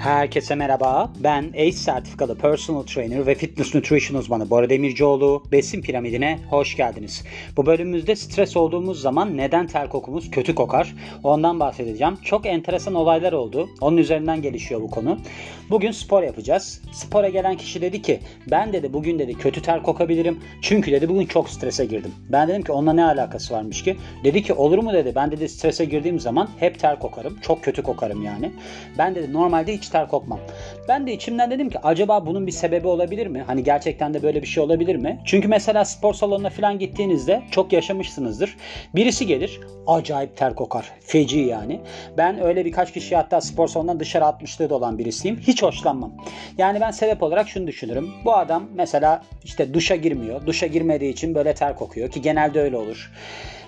Herkese merhaba. Ben ACE sertifikalı personal trainer ve fitness nutrition uzmanı Bora Demircioğlu. Besin piramidine hoş geldiniz. Bu bölümümüzde stres olduğumuz zaman neden ter kokumuz kötü kokar? Ondan bahsedeceğim. Çok enteresan olaylar oldu. Onun üzerinden gelişiyor bu konu. Bugün spor yapacağız. Spora gelen kişi dedi ki ben dedi bugün dedi kötü ter kokabilirim. Çünkü dedi bugün çok strese girdim. Ben dedim ki onunla ne alakası varmış ki? Dedi ki olur mu dedi. Ben dedi strese girdiğim zaman hep ter kokarım. Çok kötü kokarım yani. Ben dedi normalde hiç ter kokmam. Ben de içimden dedim ki acaba bunun bir sebebi olabilir mi? Hani gerçekten de böyle bir şey olabilir mi? Çünkü mesela spor salonuna falan gittiğinizde çok yaşamışsınızdır. Birisi gelir acayip ter kokar. Feci yani. Ben öyle birkaç kişi hatta spor salonundan dışarı atmışlığı da olan birisiyim. Hiç hoşlanmam. Yani ben sebep olarak şunu düşünürüm. Bu adam mesela işte duşa girmiyor. Duşa girmediği için böyle ter kokuyor ki genelde öyle olur.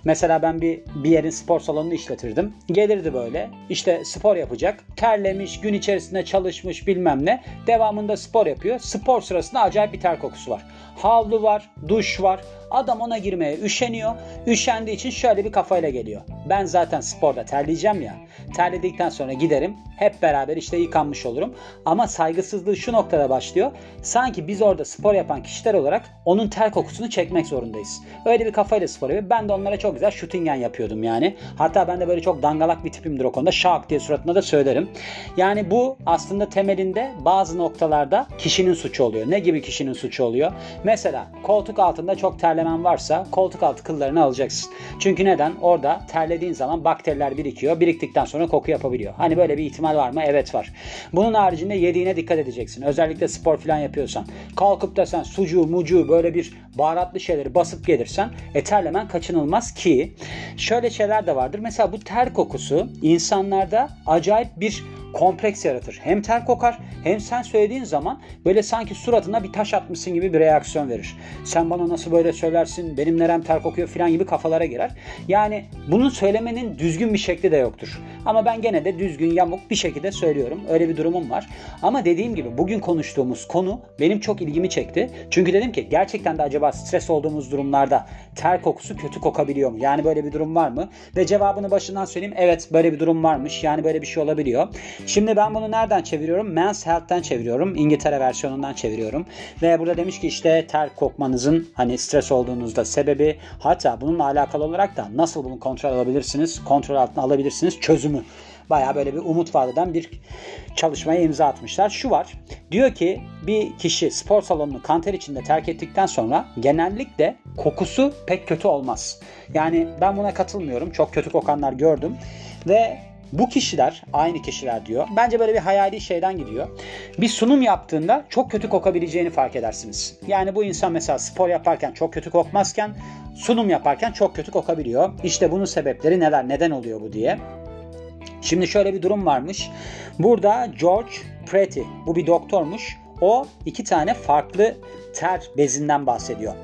Mesela ben bir bir yerin spor salonunu işletirdim. Gelirdi böyle. işte spor yapacak. Terlemiş, gün içerisinde çalışmış bilmem ne. Devamında spor yapıyor. Spor sırasında acayip bir ter kokusu var. Havlu var, duş var. Adam ona girmeye üşeniyor. Üşendiği için şöyle bir kafayla geliyor. Ben zaten sporda terleyeceğim ya. Terledikten sonra giderim. Hep beraber işte yıkanmış olurum. Ama saygısızlığı şu noktada başlıyor. Sanki biz orada spor yapan kişiler olarak onun ter kokusunu çekmek zorundayız. Öyle bir kafayla spor yapıyor. Ben de onlara çok güzel shooting yapıyordum yani. Hatta ben de böyle çok dangalak bir tipimdir o konuda. Şak diye suratına da söylerim. Yani bu aslında temelinde bazı noktalarda kişinin suçu oluyor. Ne gibi kişinin suçu oluyor? Mesela koltuk altında çok terlemen varsa koltuk altı kıllarını alacaksın. Çünkü neden? Orada terlediğin zaman bakteriler birikiyor. Biriktikten sonra koku yapabiliyor. Hani böyle bir ihtimal var mı? Evet var. Bunun haricinde yediğine dikkat edeceksin. Özellikle spor falan yapıyorsan. Kalkıp da sen sucuğu, mucuğu böyle bir baharatlı şeyleri basıp gelirsen e, terlemen kaçınılmaz ki şöyle şeyler de vardır. Mesela bu ter kokusu insanlarda acayip bir kompleks yaratır. Hem ter kokar hem sen söylediğin zaman böyle sanki suratına bir taş atmışsın gibi bir reaksiyon verir. Sen bana nasıl böyle söylersin benim nerem ter kokuyor falan gibi kafalara girer. Yani bunu söylemenin düzgün bir şekli de yoktur. Ama ben gene de düzgün yamuk bir şekilde söylüyorum. Öyle bir durumum var. Ama dediğim gibi bugün konuştuğumuz konu benim çok ilgimi çekti. Çünkü dedim ki gerçekten de acaba stres olduğumuz durumlarda ter kokusu kötü kokabiliyor mu? Yani böyle bir durum var mı? Ve cevabını başından söyleyeyim. Evet böyle bir durum varmış. Yani böyle bir şey olabiliyor. Şimdi ben bunu nereden çeviriyorum? Men's Health'ten çeviriyorum. İngiltere versiyonundan çeviriyorum. Ve burada demiş ki işte ter kokmanızın hani stres olduğunuzda sebebi hatta bununla alakalı olarak da nasıl bunu kontrol alabilirsiniz? Kontrol altına alabilirsiniz çözümü. Baya böyle bir umut vadeden bir çalışmaya imza atmışlar. Şu var. Diyor ki bir kişi spor salonunu kanter içinde terk ettikten sonra genellikle kokusu pek kötü olmaz. Yani ben buna katılmıyorum. Çok kötü kokanlar gördüm. Ve bu kişiler aynı kişiler diyor. Bence böyle bir hayali şeyden gidiyor. Bir sunum yaptığında çok kötü kokabileceğini fark edersiniz. Yani bu insan mesela spor yaparken çok kötü kokmazken sunum yaparken çok kötü kokabiliyor. İşte bunun sebepleri neler, neden oluyor bu diye. Şimdi şöyle bir durum varmış. Burada George Pretty, bu bir doktormuş. O iki tane farklı ter bezinden bahsediyor.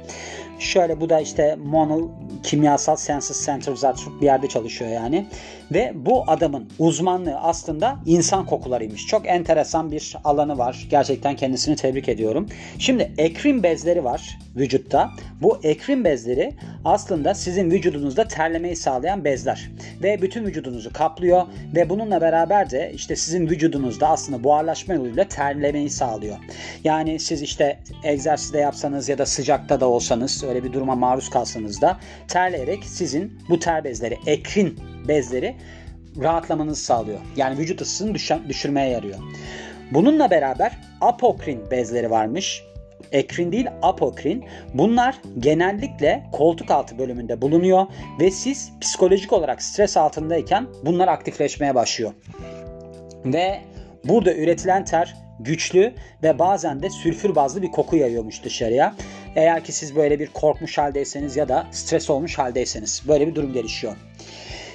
Şöyle bu da işte mono kimyasal sensus center bir yerde çalışıyor yani. Ve bu adamın uzmanlığı aslında insan kokularıymış. Çok enteresan bir alanı var. Gerçekten kendisini tebrik ediyorum. Şimdi ekrim bezleri var vücutta. Bu ekrim bezleri aslında sizin vücudunuzda terlemeyi sağlayan bezler. Ve bütün vücudunuzu kaplıyor ve bununla beraber de işte sizin vücudunuzda aslında buharlaşma yoluyla terlemeyi sağlıyor. Yani siz işte egzersizde yapsanız ya da sıcakta da olsanız öyle bir duruma maruz kalsanız da terleyerek sizin bu ter bezleri, ekrin bezleri rahatlamanızı sağlıyor. Yani vücut ısısını düşürmeye yarıyor. Bununla beraber apokrin bezleri varmış. Ekrin değil apokrin. Bunlar genellikle koltuk altı bölümünde bulunuyor ve siz psikolojik olarak stres altındayken bunlar aktifleşmeye başlıyor. Ve burada üretilen ter güçlü ve bazen de sülfür bazlı bir koku yayıyormuş dışarıya. Eğer ki siz böyle bir korkmuş haldeyseniz ya da stres olmuş haldeyseniz böyle bir durum gelişiyor.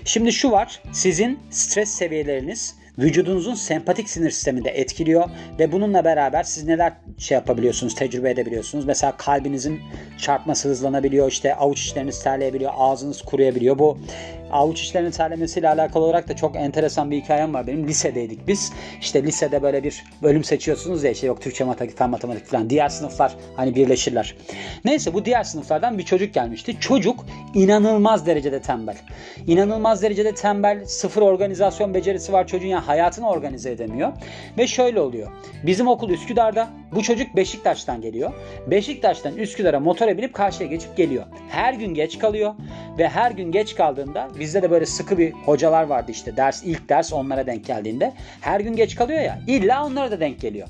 Şimdi şu var. Sizin stres seviyeleriniz vücudunuzun sempatik sinir sisteminde etkiliyor ve bununla beraber siz neler şey yapabiliyorsunuz, tecrübe edebiliyorsunuz. Mesela kalbinizin çarpması hızlanabiliyor, işte avuç içleriniz terleyebiliyor, ağzınız kuruyabiliyor. Bu avuç içlerinin terlemesiyle alakalı olarak da çok enteresan bir hikayem var benim. Lisedeydik biz. İşte lisede böyle bir bölüm seçiyorsunuz ya işte yok Türkçe matematik, fen matematik falan. Diğer sınıflar hani birleşirler. Neyse bu diğer sınıflardan bir çocuk gelmişti. Çocuk inanılmaz derecede tembel. İnanılmaz derecede tembel, sıfır organizasyon becerisi var çocuğun. Yani hayatını organize edemiyor. Ve şöyle oluyor. Bizim okul Üsküdar'da. Bu çocuk Beşiktaş'tan geliyor. Beşiktaş'tan Üsküdar'a motora binip karşıya geçip geliyor. Her gün geç kalıyor ve her gün geç kaldığında bizde de böyle sıkı bir hocalar vardı işte ders ilk ders onlara denk geldiğinde her gün geç kalıyor ya illa onlara da denk geliyor.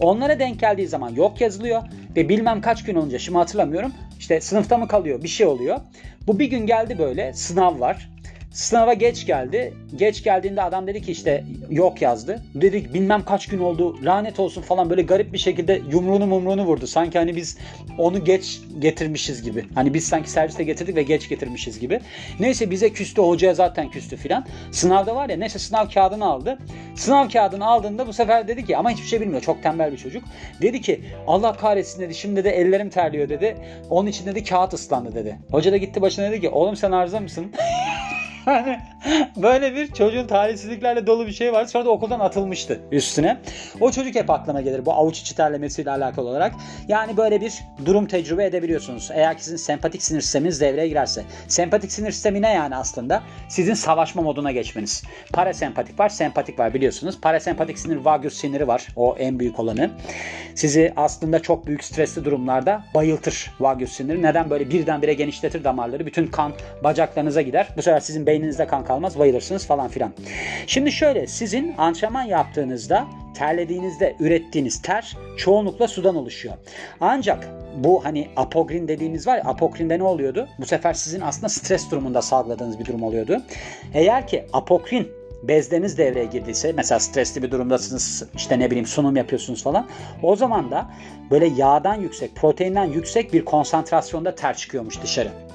Onlara denk geldiği zaman yok yazılıyor ve bilmem kaç gün olunca şimdi hatırlamıyorum işte sınıfta mı kalıyor bir şey oluyor. Bu bir gün geldi böyle sınav var. Sınava geç geldi. Geç geldiğinde adam dedi ki işte yok yazdı. Dedik bilmem kaç gün oldu lanet olsun falan böyle garip bir şekilde yumruğunu mumruğunu vurdu. Sanki hani biz onu geç getirmişiz gibi. Hani biz sanki serviste getirdik ve geç getirmişiz gibi. Neyse bize küstü hocaya zaten küstü filan. Sınavda var ya neyse sınav kağıdını aldı. Sınav kağıdını aldığında bu sefer dedi ki ama hiçbir şey bilmiyor çok tembel bir çocuk. Dedi ki Allah kahretsin dedi şimdi de ellerim terliyor dedi. Onun için dedi kağıt ıslandı dedi. Hoca da gitti başına dedi ki oğlum sen arıza mısın? Hani böyle bir çocuğun talihsizliklerle dolu bir şey var. Sonra da okuldan atılmıştı üstüne. O çocuk hep aklıma gelir bu avuç içi terlemesiyle alakalı olarak. Yani böyle bir durum tecrübe edebiliyorsunuz. Eğer sizin sempatik sinir sisteminiz devreye girerse. Sempatik sinir sistemi ne yani aslında? Sizin savaşma moduna geçmeniz. Parasempatik var, sempatik var biliyorsunuz. Parasempatik sinir vagus siniri var. O en büyük olanı. Sizi aslında çok büyük stresli durumlarda bayıltır vagus siniri. Neden böyle birdenbire genişletir damarları? Bütün kan bacaklarınıza gider. Bu sefer sizin beyninizde kan kalmaz bayılırsınız falan filan. Şimdi şöyle sizin antrenman yaptığınızda terlediğinizde ürettiğiniz ter çoğunlukla sudan oluşuyor. Ancak bu hani apokrin dediğimiz var ya apokrinde ne oluyordu? Bu sefer sizin aslında stres durumunda salgıladığınız bir durum oluyordu. Eğer ki apokrin bezleriniz devreye girdiyse mesela stresli bir durumdasınız işte ne bileyim sunum yapıyorsunuz falan o zaman da böyle yağdan yüksek proteinden yüksek bir konsantrasyonda ter çıkıyormuş dışarı.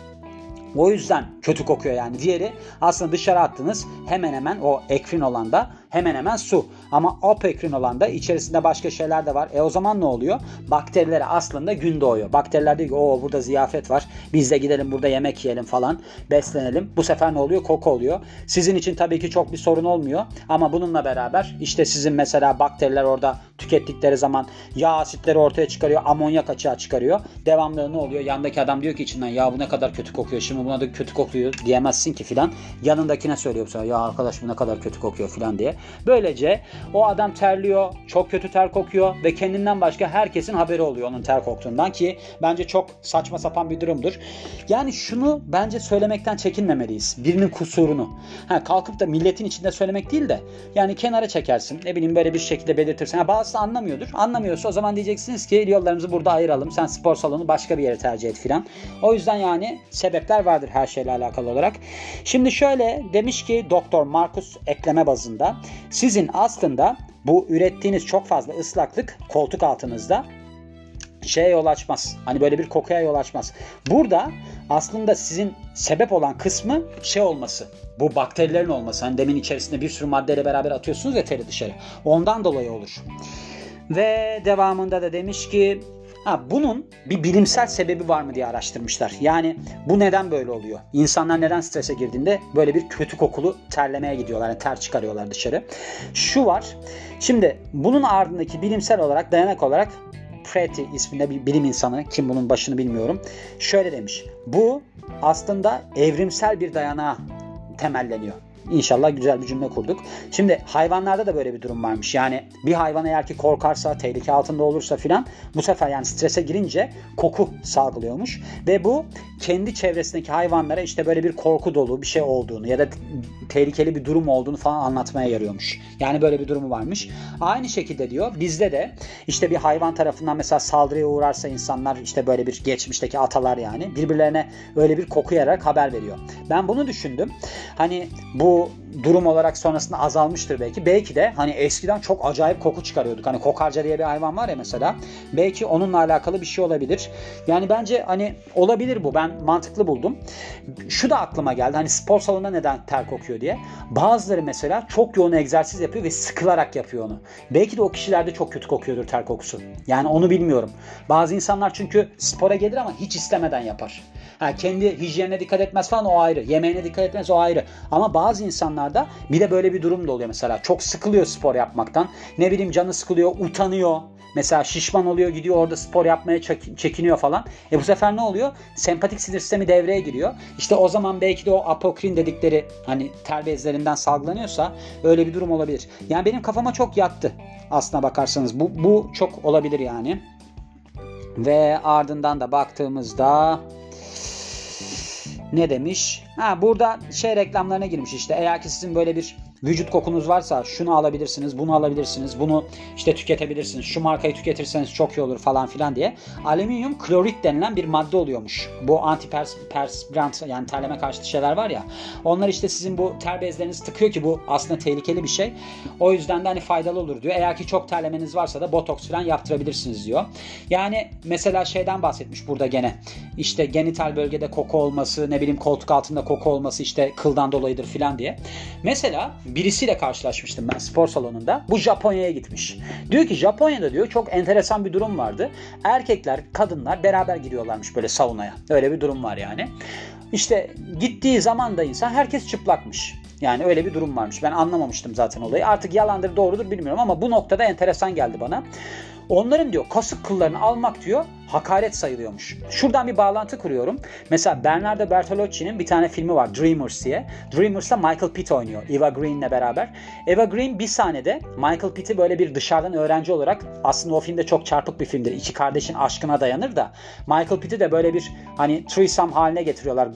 O yüzden kötü kokuyor yani. Diğeri aslında dışarı attınız hemen hemen o ekrin olan da hemen hemen su. Ama apekrin olan da içerisinde başka şeyler de var. E o zaman ne oluyor? Bakterilere aslında gün doğuyor. Bakteriler diyor ki o burada ziyafet var. Biz de gidelim burada yemek yiyelim falan. Beslenelim. Bu sefer ne oluyor? Koku oluyor. Sizin için tabii ki çok bir sorun olmuyor. Ama bununla beraber işte sizin mesela bakteriler orada tükettikleri zaman yağ asitleri ortaya çıkarıyor. Amonyak açığa çıkarıyor. Devamlı ne oluyor? Yandaki adam diyor ki içinden ya bu ne kadar kötü kokuyor. Şimdi buna da kötü kokuyor diyemezsin ki filan. Yanındakine söylüyor bu Ya arkadaş bu ne kadar kötü kokuyor filan diye. Böylece o adam terliyor, çok kötü ter kokuyor ve kendinden başka herkesin haberi oluyor onun ter koktuğundan ki bence çok saçma sapan bir durumdur. Yani şunu bence söylemekten çekinmemeliyiz. Birinin kusurunu. Ha, kalkıp da milletin içinde söylemek değil de yani kenara çekersin. Ne bileyim böyle bir şekilde belirtirsin. Ha, bazısı anlamıyordur. Anlamıyorsa o zaman diyeceksiniz ki yollarımızı burada ayıralım. Sen spor salonu başka bir yere tercih et filan. O yüzden yani sebepler vardır her şeyle alakalı olarak. Şimdi şöyle demiş ki Doktor Markus ekleme bazında sizin aslında bu ürettiğiniz çok fazla ıslaklık koltuk altınızda şeye yol açmaz. Hani böyle bir kokuya yol açmaz. Burada aslında sizin sebep olan kısmı şey olması. Bu bakterilerin olması. Hani demin içerisinde bir sürü maddeyle beraber atıyorsunuz ya teri dışarı. Ondan dolayı olur. Ve devamında da demiş ki Ha, bunun bir bilimsel sebebi var mı diye araştırmışlar. Yani bu neden böyle oluyor? İnsanlar neden strese girdiğinde böyle bir kötü kokulu terlemeye gidiyorlar. Yani ter çıkarıyorlar dışarı. Şu var. Şimdi bunun ardındaki bilimsel olarak dayanak olarak Preti isminde bir bilim insanı kim bunun başını bilmiyorum. Şöyle demiş. Bu aslında evrimsel bir dayanağa temelleniyor. İnşallah güzel bir cümle kurduk. Şimdi hayvanlarda da böyle bir durum varmış. Yani bir hayvan eğer ki korkarsa, tehlike altında olursa filan bu sefer yani strese girince koku salgılıyormuş. Ve bu kendi çevresindeki hayvanlara işte böyle bir korku dolu bir şey olduğunu ya da tehlikeli bir durum olduğunu falan anlatmaya yarıyormuş. Yani böyle bir durumu varmış. Aynı şekilde diyor bizde de işte bir hayvan tarafından mesela saldırıya uğrarsa insanlar işte böyle bir geçmişteki atalar yani birbirlerine öyle bir koku yararak haber veriyor. Ben bunu düşündüm. Hani bu durum olarak sonrasında azalmıştır belki. Belki de hani eskiden çok acayip koku çıkarıyorduk. Hani kokarca diye bir hayvan var ya mesela. Belki onunla alakalı bir şey olabilir. Yani bence hani olabilir bu. Ben mantıklı buldum. Şu da aklıma geldi. Hani spor salonunda neden ter kokuyor diye. Bazıları mesela çok yoğun egzersiz yapıyor ve sıkılarak yapıyor onu. Belki de o kişilerde çok kötü kokuyordur ter kokusu. Yani onu bilmiyorum. Bazı insanlar çünkü spora gelir ama hiç istemeden yapar. Ha, kendi hijyenine dikkat etmez falan o ayrı. Yemeğine dikkat etmez o ayrı. Ama bazı insanlarda bir de böyle bir durum da oluyor mesela. Çok sıkılıyor spor yapmaktan. Ne bileyim canı sıkılıyor, utanıyor. Mesela şişman oluyor gidiyor orada spor yapmaya çekiniyor falan. E bu sefer ne oluyor? Sempatik sinir sistemi devreye giriyor. İşte o zaman belki de o apokrin dedikleri hani ter bezlerinden salgılanıyorsa öyle bir durum olabilir. Yani benim kafama çok yattı aslına bakarsanız. Bu, bu çok olabilir yani. Ve ardından da baktığımızda ne demiş? Ha burada şey reklamlarına girmiş işte. Eğer ki sizin böyle bir vücut kokunuz varsa şunu alabilirsiniz, bunu alabilirsiniz, bunu işte tüketebilirsiniz. Şu markayı tüketirseniz çok iyi olur falan filan diye. Alüminyum klorit denilen bir madde oluyormuş. Bu antiperspirant yani terleme karşıtı şeyler var ya. Onlar işte sizin bu ter bezlerinizi tıkıyor ki bu aslında tehlikeli bir şey. O yüzden de hani faydalı olur diyor. Eğer ki çok terlemeniz varsa da botoks falan yaptırabilirsiniz diyor. Yani mesela şeyden bahsetmiş burada gene. İşte genital bölgede koku olması, ne bileyim koltuk altında koku olması işte kıldan dolayıdır filan diye. Mesela birisiyle karşılaşmıştım ben spor salonunda. Bu Japonya'ya gitmiş. Diyor ki Japonya'da diyor çok enteresan bir durum vardı. Erkekler, kadınlar beraber giriyorlarmış böyle saunaya. Öyle bir durum var yani. İşte gittiği zaman da insan herkes çıplakmış. Yani öyle bir durum varmış. Ben anlamamıştım zaten olayı. Artık yalandır doğrudur bilmiyorum ama bu noktada enteresan geldi bana. Onların diyor kasık kıllarını almak diyor hakaret sayılıyormuş. Şuradan bir bağlantı kuruyorum. Mesela Bernardo Bertolucci'nin bir tane filmi var Dreamers diye. Dreamers'ta Michael Pitt oynuyor Eva Green'le beraber. Eva Green bir sahnede Michael Pitt'i böyle bir dışarıdan öğrenci olarak aslında o filmde çok çarpık bir filmdir. İki kardeşin aşkına dayanır da Michael Pitt'i de böyle bir hani threesome haline getiriyorlar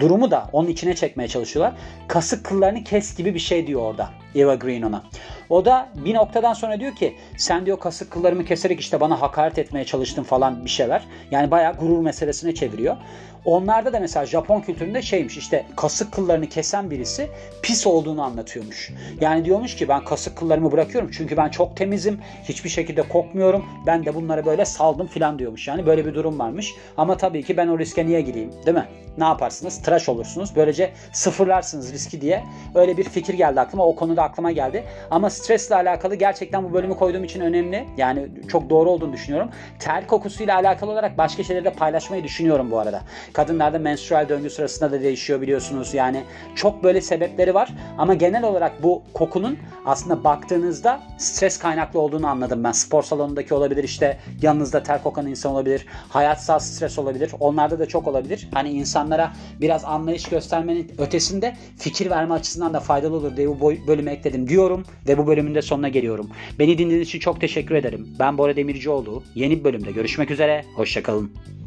durumu da onun içine çekmeye çalışıyorlar. Kasık kıllarını kes gibi bir şey diyor orada Eva Green ona. O da bir noktadan sonra diyor ki sen diyor kasık kıllarımı keserek işte bana hakaret etmeye çalıştın falan bir şeyler. Yani bayağı gurur meselesine çeviriyor. Onlarda da mesela Japon kültüründe şeymiş işte kasık kıllarını kesen birisi pis olduğunu anlatıyormuş. Yani diyormuş ki ben kasık kıllarımı bırakıyorum çünkü ben çok temizim. Hiçbir şekilde kokmuyorum. Ben de bunları böyle saldım filan diyormuş. Yani böyle bir durum varmış. Ama tabii ki ben o riske niye gireyim değil mi? Ne yaparsınız? Tıraş olursunuz. Böylece sıfırlarsınız riski diye. Öyle bir fikir geldi aklıma. O konuda aklıma geldi. Ama stresle alakalı gerçekten bu bölümü koyduğum için önemli. Yani çok doğru olduğunu düşünüyorum. Ter kokusuyla alakalı olarak başka şeyleri de paylaşmayı düşünüyorum bu arada. Kadınlarda menstrual döngü sırasında da değişiyor biliyorsunuz. Yani çok böyle sebepleri var. Ama genel olarak bu kokunun aslında baktığınızda stres kaynaklı olduğunu anladım ben. Spor salonundaki olabilir işte yanınızda ter kokan insan olabilir. Hayatsal stres olabilir. Onlarda da çok olabilir. Hani insanlara biraz anlayış göstermenin ötesinde fikir verme açısından da faydalı olur diye bu bölümü ekledim diyorum ve bu bölümün de sonuna geliyorum. Beni dinlediğiniz için çok teşekkür ederim. Ben Bora Demircioğlu. Yeni bir bölümde görüşmek üzere. Hoşçakalın.